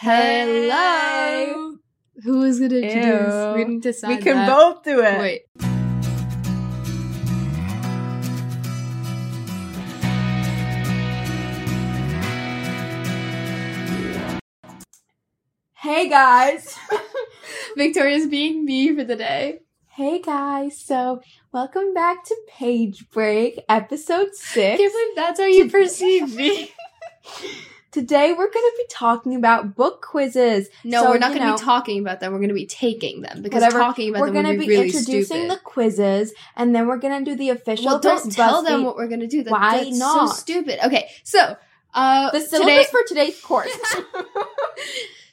Hello. Who is gonna introduce? Ew. We need to decide We can that. both do it. Wait. Hey guys. Victoria's being me for the day. hey guys. So, welcome back to Page Break, episode 6. Can't believe that's how you perceive me. Today we're going to be talking about book quizzes. No, So, we're not gonna be talking about them. We're gonna be taking them because Whatever. talking about We're them going would to be, be really introducing stupid. the quizzes and then we're going to do the official well, don't tell them what we're gonna do. That, Why that's not? so stupid. Okay, so uh, the today, for today's course.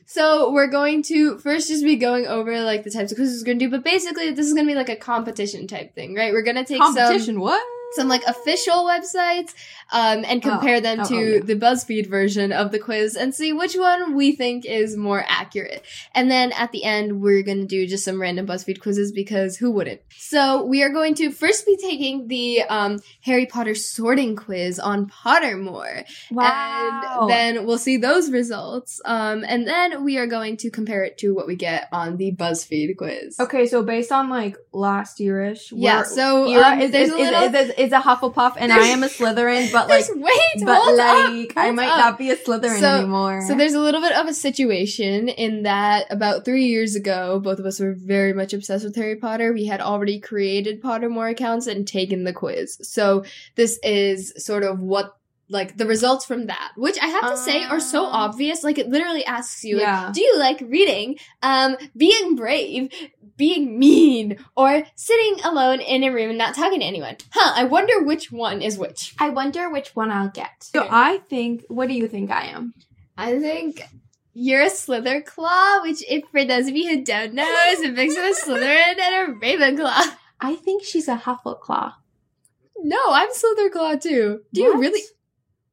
So we're going to first just be going over like the types of quizzes we're gonna do, but basically this is gonna be like a competition type thing, right? We're gonna take some Competition, what? Some like official websites um, and compare them Oh, to oh, yeah. the BuzzFeed version of the quiz and see which one we think is more accurate. And then at the end, we're going to do just some random BuzzFeed quizzes because who wouldn't? So we are going to first be taking the um, Harry Potter sorting quiz on Pottermore. Wow. And then we'll see those results. Um, and then we are going to compare it to what we get on the BuzzFeed quiz. Okay, so based on like last yearish, Yeah, so, um, is, there's is, a little- is, is, a Hufflepuff and I am a Slytherin, but like, wait, but hold up, like, I might up. not be a Slytherin So- anymore. So there's a little bit of a situation in that about three years ago, both of us were very much obsessed with Harry Potter. We had already created Pottermore accounts and taken the quiz. So this is sort of what like the results from that, which I have to say are so Um, obvious. Like it literally asks you, like, do you like reading, um, being brave, being mean, or sitting alone in a room and not talking to anyone? Huh, I wonder which one is which. I wonder which one I'll get. So I think, what do you think I am? I think you're a Slytherclaw, which, if for those of you who don't know, is a mix of a Slytherin and a Ravenclaw. I think she's a Huffleclaw. No, I'm Slytherclaw too. Do you really?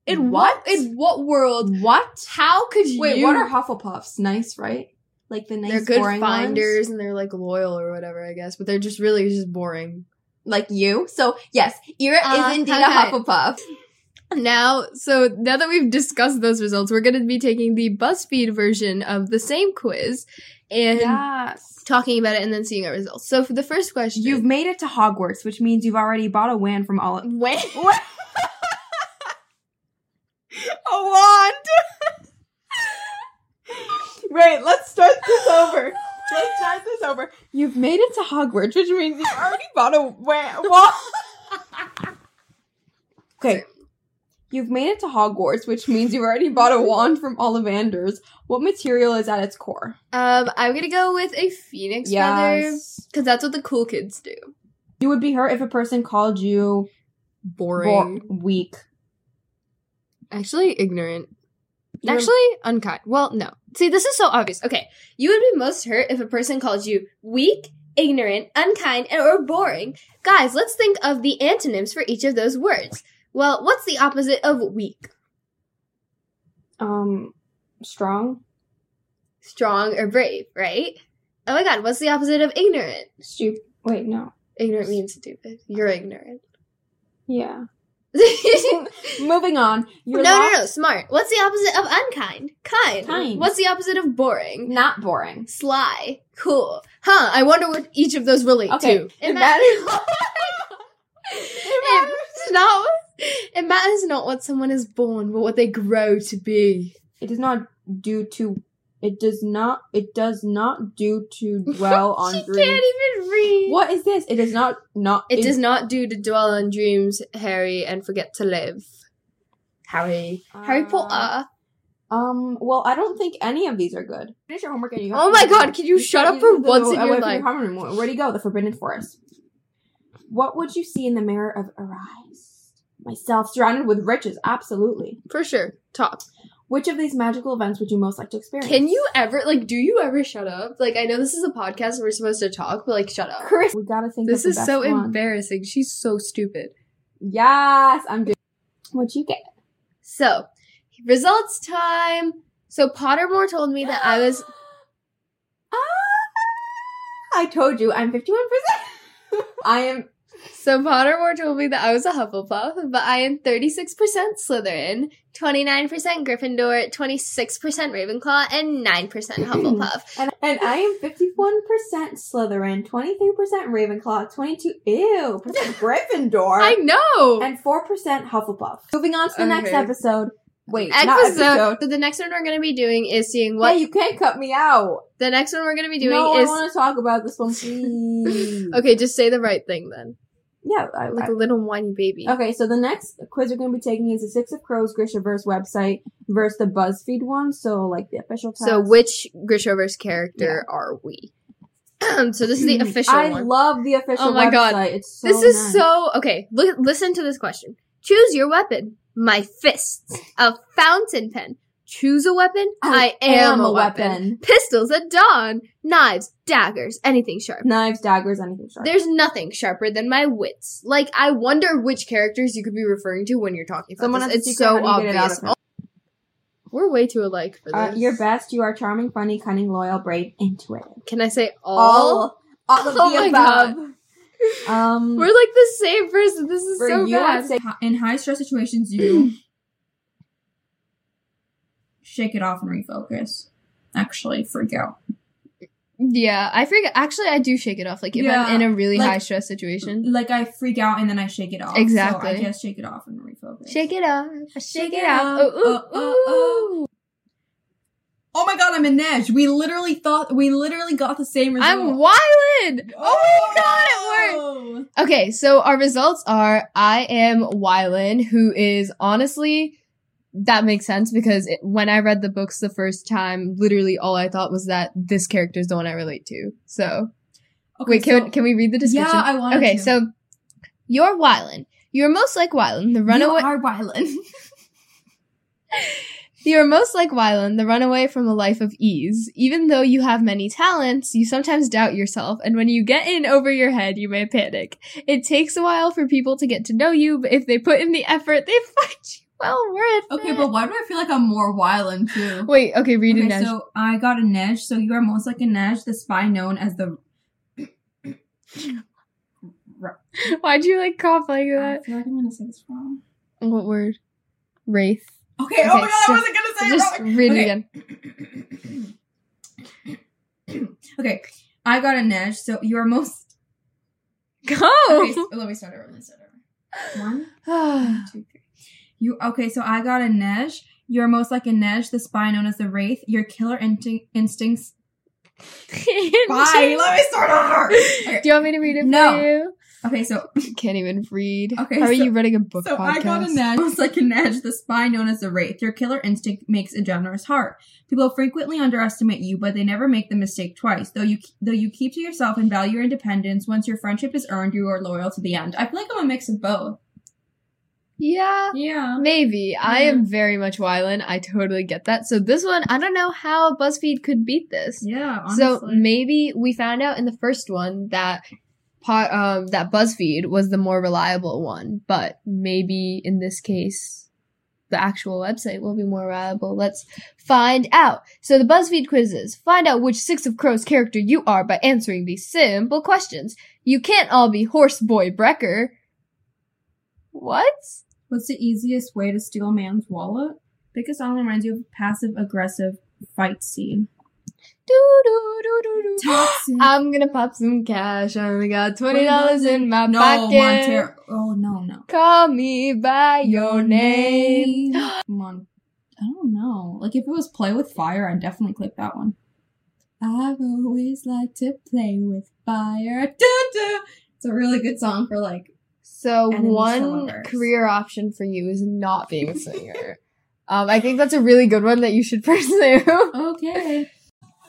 In what? What? In what world? What? How could you? Wait, what are Hufflepuffs? Nice, right? Like the nice they're good boring finders ones? and they're like loyal or whatever, I guess. But they're just really just boring. Like you? So, yes, Ira Uh, is indeed okay. a Hufflepuff. Now, so now that we've discussed those results, we're going to be taking the BuzzFeed version of the same quiz and Yes. talking about it and then seeing our results. So for the first question, You've made it to Hogwarts, which means you've already bought a wand from all. when What? a wand. Wait, let's start this over. Let's start this over. You've made it to Hogwarts, which means you've already bought a wa- wand. okay. You've made it to Hogwarts, which means you've already bought a wand from Ollivanders. What material is at its core? Um, I'm gonna go with a phoenix feather because that's what the cool kids do. You would be hurt if a person called you Boring. bo- weak. Actually, ignorant. You're- Actually, unkind. Well, no. See, this is so obvious. Okay, you would be most hurt if a person calls you weak, ignorant, unkind, and or boring. Guys, let's think of the antonyms for each of those words. Well, what's the opposite of weak? um strong, Strong or brave, right? Oh my god, what's the opposite of ignorant? stupid. Wait, no. Ignorant means stupid. You're ignorant. Yeah. No, Moving on. You're no, lo- no. Smart. What's the opposite of unkind? Kind. Kind. What's the opposite of boring? Not boring. Sly. Cool. Huh. I wonder what each of those relate Okay. to. It matters. It matters. Not. It matters not what someone is born, but what they grow to be. It does not do to. It does not. It does not do to dwell on she dreams. can't even read. What is this? It does not. Not. It does not do to dwell on dreams, Harry, and forget to live. Harry. Harry Uh, Potter. Um. Well, I don't think any of these are good. Finish your homework and you. have Oh to my god, can you shut up for use the- once in away your from life? common room. Where'd he go? The Forbidden Forest. What would you see in the mirror of Erised? Myself surrounded with riches. Absolutely. For sure. Top. Which of these magical events would you most like to experience? Can you ever, like, do you ever shut up? Like, I know this is a podcast and we're supposed to talk, but, like, shut up. Chris, we gotta think. This is so one. embarrassing. She's so stupid. Yes, I'm good. What'd you get? So, results time. So, Pottermore told me that I was. Ah, I told you, I'm 51%. I am So Pottermore told me that I was a Hufflepuff, but I am 36% Slytherin, 29% Gryffindor, 26% Ravenclaw, and 9% Hufflepuff. And, and I am 51% Slytherin, 23% Ravenclaw, 22 ew, percent Gryffindor, I know! and 4% Hufflepuff. Moving on to the next episode. Wait, episode. episode. So the next one we're gonna be doing is seeing what Hey, you can't cut me out. the next one we're gonna be doing no, I want to talk about this one, please. Okay, just say the right thing then. Yeah, I, Like I- a little whiny baby. Okay, so the next quiz we're going to be taking is the Six of Crows Grishaverse website versus the BuzzFeed one. So, like the official. So which Grishaverse character are we? so this is the official I one. love the official. Oh my website. God. It's so this is nice. so okay. Look, listen to this question. Choose your weapon. My fists. A fountain pen. Choose a weapon. I, am, a weapon. Pistols at dawn. Knives, daggers, anything sharp. Knives, daggers, anything sharp. There's nothing sharper than my wits. Like I wonder which characters you could be referring to when you're talking about Someone this. It's so how do you get it obvious. We're way too alike for Uh, this. you're best. You are charming, funny, cunning, loyal, brave, intuitive. Can I say all? All, all of Oh the my above. God. Um, We're like the same person. This is so bad. Say in high stress situations, you shake it off and refocus. Actually, freak out. Yeah, I freak. Actually, I do shake it off. Like if Yeah, I'm in a really like- high stress situation, Like I freak out and then I shake it off. Exactly. So I just shake it off and refocus. shake it off, shake, Shake it it off. off. Ooh, ooh, Uh, uh, ooh. Oh my god, I'm Inej. We literally thought we literally got the same result. I'm Wylan. Oh my god, it worked. Oh. Okay, so our results are I am Wylan, who is honestly that makes sense because it, when I read the books the first time, literally all I thought was that this character is the one I relate to. So Okay, wait, can so- can we read the description? Yeah, I want. Okay, to. so you're Wylan. You're most like Wylan, the runaway. You are violent. You are most like Wylan, the runaway from a life of ease. Even though you have many talents, you sometimes doubt yourself, and when you get in over your head, you may panic. It takes a while for people to get to know you, but if they put in the effort, they find you well worth okay, it. but why do I feel like I'm more violent too? Wait, okay, read it Okay, now. so I got Inej. So you are most like Inej, the spy known as the. Why'd you like cough like that? I that? feel like I'm gonna say this wrong. What word? Wraith. Okay, okay, oh my god, so I wasn't gonna say Just it wrong. read Okay. it again. okay, I got Inej. So you are most. Go! Okay, so- let me start over. Let me start over. One, one, two, three. You okay? So I got Inej. You're most like Inej, the spy known as the Wraith. Your killer inti- instincts. Bye. Let me start over. Do you want me to read it No. for you? Okay, so Can't even read. Okay, How are you running a book So podcast? I got Inej. It's like Inej, the spy known as the Wraith. Your killer instinct makes a generous heart. People frequently underestimate you, but they never make the mistake twice. Though you though you keep to yourself and value your independence, once your friendship is earned, you are loyal to the end. I feel like I'm a mix of both. Yeah. Yeah. Maybe. I am very much Wylan. I totally get that. So this one, I don't know how BuzzFeed could beat this. Yeah. So maybe we found out in the first one that um, that BuzzFeed was the more reliable one, but maybe in this case, the actual website will be more reliable. Let's find out. So the BuzzFeed quizzes. Find out which Six of Crows character you are by answering these simple questions. You can't all be Horseboy Brekker. What? What's the easiest way to steal a man's wallet? Pick a song that reminds you of a passive aggressive fight scene. Do, do, do, do, do. I'm gonna pop some cash. I only got twenty dollars in my no, pocket. Montero. Oh no, no. Call me by your name. Mon- I don't know. Like if it was play with fire, I'd definitely click that one. I've always liked to play with fire. Dun-dun. It's a really good song for like. So one career option for you is not being a singer. um, I think that's a really good one that you should pursue. Okay.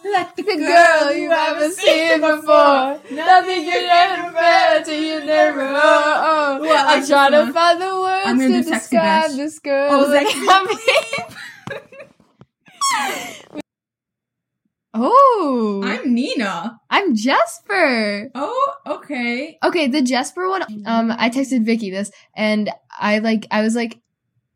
Like the The girl you haven't seen before. Nothing can ever to you never. Oh, oh. Like I'm trying to find the words I'm to describe this girl. Oh, that me- Oh, I'm Nina. I'm Jesper. Oh, okay. Okay, the Jesper one. Um, I texted Vicky this, and I like, I was like,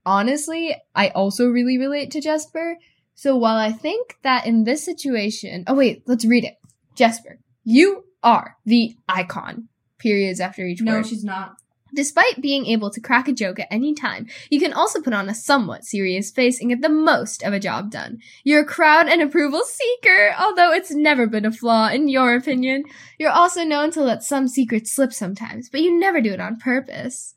honestly, I also really relate to Jesper. So while I think that in this situation, oh wait, let's read it. Jesper, you are the icon. periods after each No, word. No, she's not. Despite being able to crack a joke at any time, you can also put on a somewhat serious face and get the most of a job done. You're a crowd and approval seeker, although it's never been a flaw in your opinion. You're also known to let some secrets slip sometimes, but you never do it on purpose.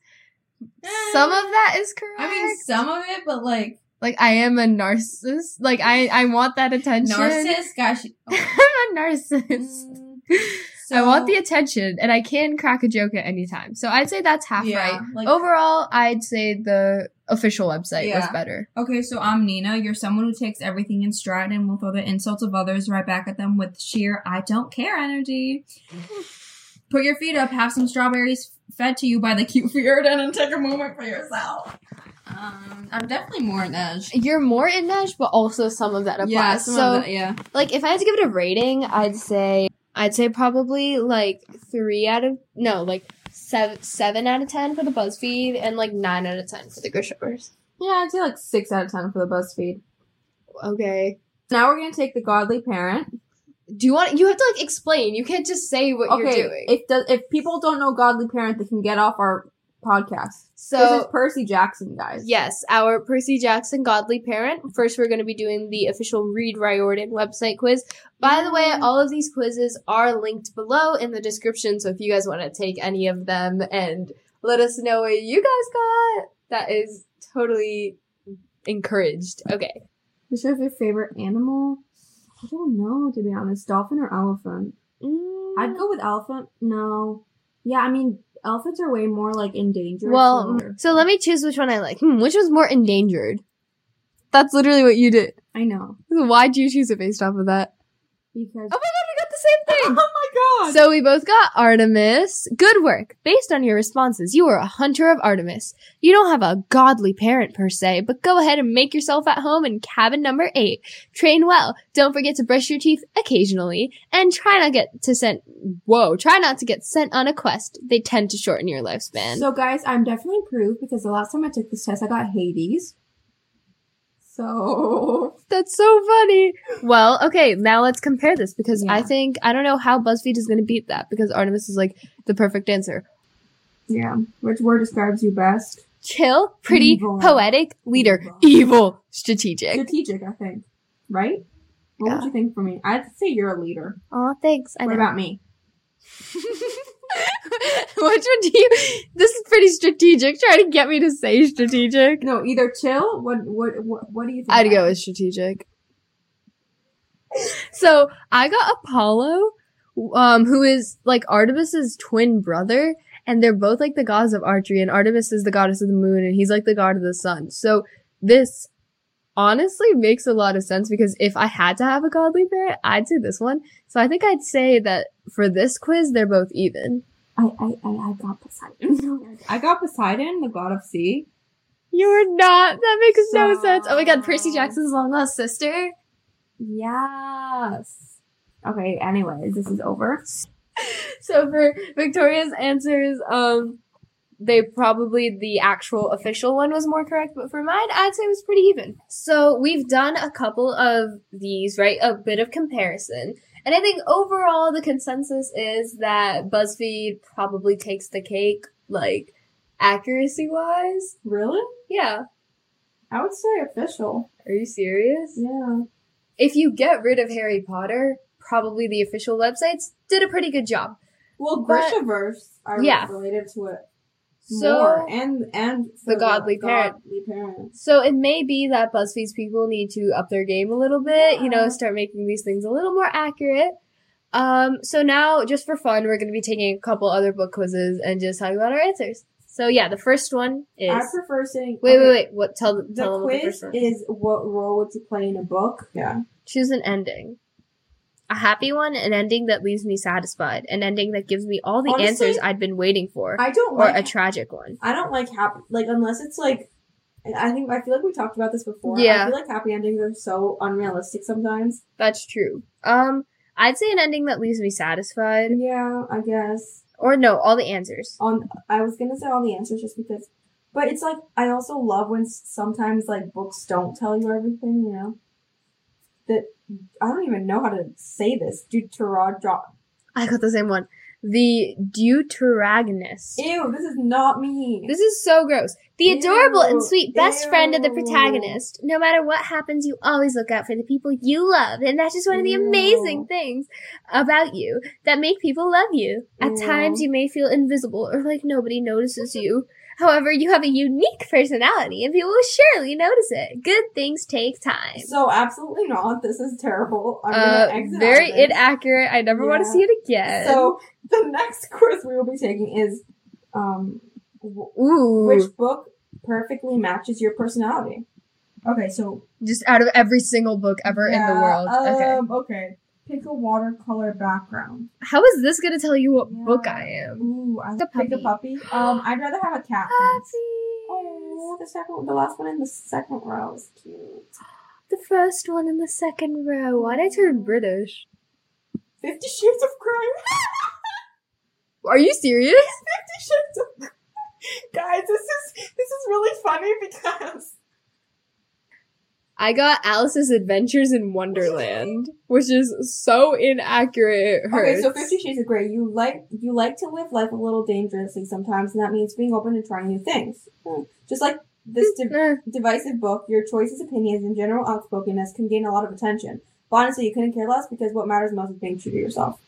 Eh. Some of that is correct. I mean, some of it, but like like I am a narcissist. Like I, I want that attention. narcissist. Gosh, I'm a narcissist. Mm. I want the attention, and I can crack a joke at any time. So I'd say that's half Yeah, right. like- Overall, I'd say the official website was better. Okay, so I'm Nina. You're someone who takes everything in stride and will throw the insults of others right back at them with sheer I don't care energy. Put your feet up, have some strawberries fed to you by the cute Fjerdan, and take a moment for yourself. Um, I'm definitely more Inej. You're more in Nash, but also some of that applies. Yeah, some so, of that, yeah. like, if I had to give it a rating, I'd say I'd say probably like three out of no, like seven seven out of ten for the BuzzFeed, and like nine out of ten for the Grishaverse. Yeah, I'd say like six out of ten for the BuzzFeed. Okay. Now we're gonna take the Godly Parent. Do you want? You have to like explain. You can't just say what you're doing. if does if people don't know Godly Parent, they can get off our podcast. so this is Percy Jackson, guys. Yes, our Percy Jackson Godly Parent. First, we're going to be doing the official Rick Riordan website quiz. By the way, all of these quizzes are linked below in the description, so if you guys want to take any of them and let us know what you guys got, that is totally encouraged. Okay. What's your favorite animal? I don't know, to be honest. Dolphin or elephant? Mm, I'd go with elephant. No. Yeah, I mean, elephants are way more like endangered. Well, so- so let me choose which one I like. Hmm, which one's more endangered? That's literally what you did. I know Why'd you choose it based off of that? because. Oh my god, the same thing! Oh my god! So we both got Artemis. Good work. Based on your responses, you are a hunter of Artemis. You don't have a godly parent per se, but go ahead and make yourself at home in cabin number eight. Train well. Don't forget to brush your teeth occasionally, and try not get to sent. Whoa! Try not to get sent on a quest. They tend to shorten your lifespan. So, guys, I'm definitely improved because the last time I took this test, I got Hades. So, That's so funny. Well, okay, now let's compare this because I think I don't know how BuzzFeed is going to beat that because Artemis is like the perfect answer. yeah. Which word describes you best? Chill, pretty, Evil. poetic, leader, Evil. evil, strategic. Strategic, I think. Right? What Yeah. would you think for me? I'd say you're a leader. Oh, thanks. I what know. about me? Which one do you? This is pretty strategic. Trying to get me to say strategic. No, either chill. What what what, what do you think? I'd go with strategic. So I got Apollo, um, who is like Artemis's twin brother, and they're both like the gods of archery. And Artemis is the goddess of the moon, and he's like the god of the sun. So this honestly makes a lot of sense because if I had to have a godly parent, I'd say this one. So I think I'd say that for this quiz, they're both even. I, I, I, I got Poseidon. I got Poseidon, the god of sea. You're not. That makes no sense. Oh my god, Percy Jackson's long lost sister. Yes. Okay, anyways, this is over. So for Victoria's answers, um, they probably the actual official one was more correct, but for mine, I'd say it was pretty even. So we've done a couple of these, right? A bit of comparison. And I think overall the consensus is that BuzzFeed probably takes the cake, like accuracy wise. Really? Yeah. I would say official. Are you serious? Yeah. If you get rid of Harry Potter, probably the official websites did a pretty good job. Well, Grishaverse, I Yeah. related to it So more, and and for godly parent. godly parents. So it may be that BuzzFeed's people need to up their game a little bit, you know, start making these things a little more accurate. Um, so now, just for fun, we're going to be taking a couple other book quizzes and just talking about our answers. So yeah, the first one is. I prefer saying. wait, okay, wait, wait. What? Tell. The Tell them what the quiz one. is what role would you play in a book? Yeah. Choose an ending. A happy one, an ending that leaves me satisfied, an ending that gives me all the Honestly, answers I'd been waiting for, I don't or like. a tragic one. I don't like happy like unless it's like. I think I feel like we talked about this before. Yeah. I feel like happy endings are so unrealistic sometimes. That's true. Um, I'd say an ending that leaves me satisfied, Yeah, I guess. or no, all the answers. on I was gonna say all the answers just because, but it's like I also love when sometimes like books don't tell you everything. You know, that I don't even know how to say this. Deuteronomy. I got the same one. the deuteragonist. Ew, this is not me. This is so gross. The adorable and sweet best friend of the protagonist. No matter what happens, you always look out for the people you love. And that's just one of the Ew. amazing things about you that make people love you. At Ew. times, you may feel invisible or like nobody notices you. However, you have a unique personality and people will surely notice it. Good things take time. so absolutely not. This is terrible. I'm Uh, gonna exit very out of this. inaccurate. I never want to see it again. So the next quiz we will be taking is um w- Ooh. which book perfectly matches your personality. Okay, so just out of every single book ever in the Yeah, world. okay. Um, okay. Pick a watercolor background. How is this going to tell you what Yeah. book I am? Ooh, I The pick a puppy. Um, I'd rather have a cat. Oh, the second, the last one in the second row is cute. The first one in the second row. Why'd I turn British? Fifty Shades of Grey. Are you serious? Fifty Shades of. Guys, this is this is really funny because I got Alice's Adventures in Wonderland, which is so inaccurate. Okay, so Fifty Shades of Grey, you like you like to live life a little dangerously sometimes, and that means being open to trying new things. Hmm. Just like this di- Eh, divisive book, your choices, opinions, and general outspokenness can gain a lot of attention. But honestly, you couldn't care less because what matters most is being true to yourself.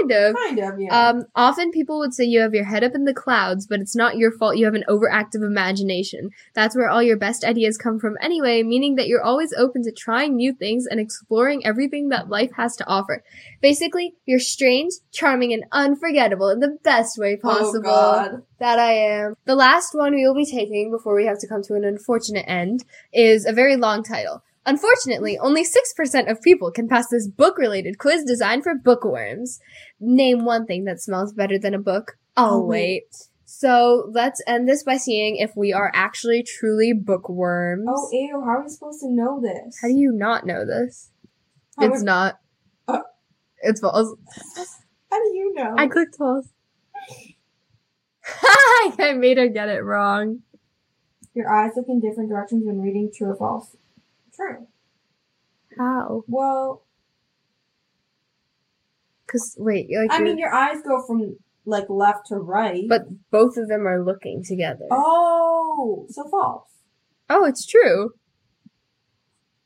Kind of. kind of, yeah. Um, often people would say you have your head up in the clouds, but it's not your fault you have an overactive imagination. That's where all your best ideas come from anyway, meaning that you're always open to trying new things and exploring everything that life has to offer. Basically, you're strange, charming, and unforgettable in the best way possible. Oh God. That I am. The last one we will be taking before we have to come to an unfortunate end is a very long title. Unfortunately, only 6% of people can pass this book related quiz designed for bookworms. Name one thing that smells better than a book. I'll Oh, wait. So let's end this by seeing if we are actually truly bookworms. Oh, ew! How are we supposed to know this? How do you not know this? How it's would- not. Uh. it's false. How do you know? I clicked false. I made her get it wrong. Your eyes look in different directions when reading true or false. True. How? Well, Cause wait, like I mean, your eyes go from like left to right. but both of them are looking together. oh, so false. Oh, it's true.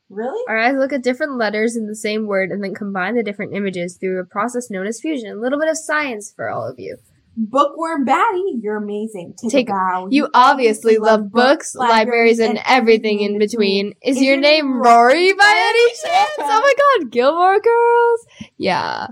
Really? Our eyes look at different letters in the same word and then combine the different images through a process known as fusion. A little bit of science for all of you. Bookworm Batty, you're amazing. Take, Take- a bow. You obviously love books, libraries, and everything in between. Is your name Rory by any chance? Oh my god, Gilmore Girls? Yeah.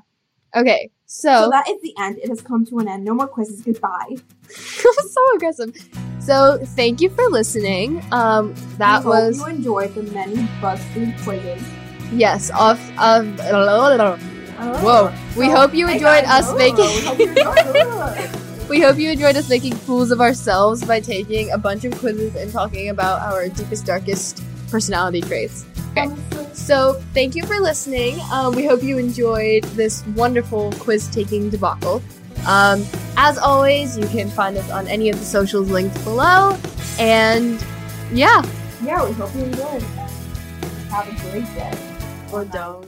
Okay, So so, that is the end. It has come to an end. No more quizzes. Goodbye. so aggressive. So thank you for listening. Um, that we was Hope you enjoyed the many BuzzFeed quizzes. yes off of. Whoa. We hope you enjoyed us Oh, making. we hope you enjoyed. We hope you enjoyed us making fools of ourselves by taking a bunch of quizzes and talking about our deepest, darkest personality traits. Okay. So, thank you for listening. Um, we hope you enjoyed this wonderful quiz taking debacle. Um, as always, you can find us on any of the socials linked below. And yeah, Yeah, we hope you enjoyed. Have a great day. or don't.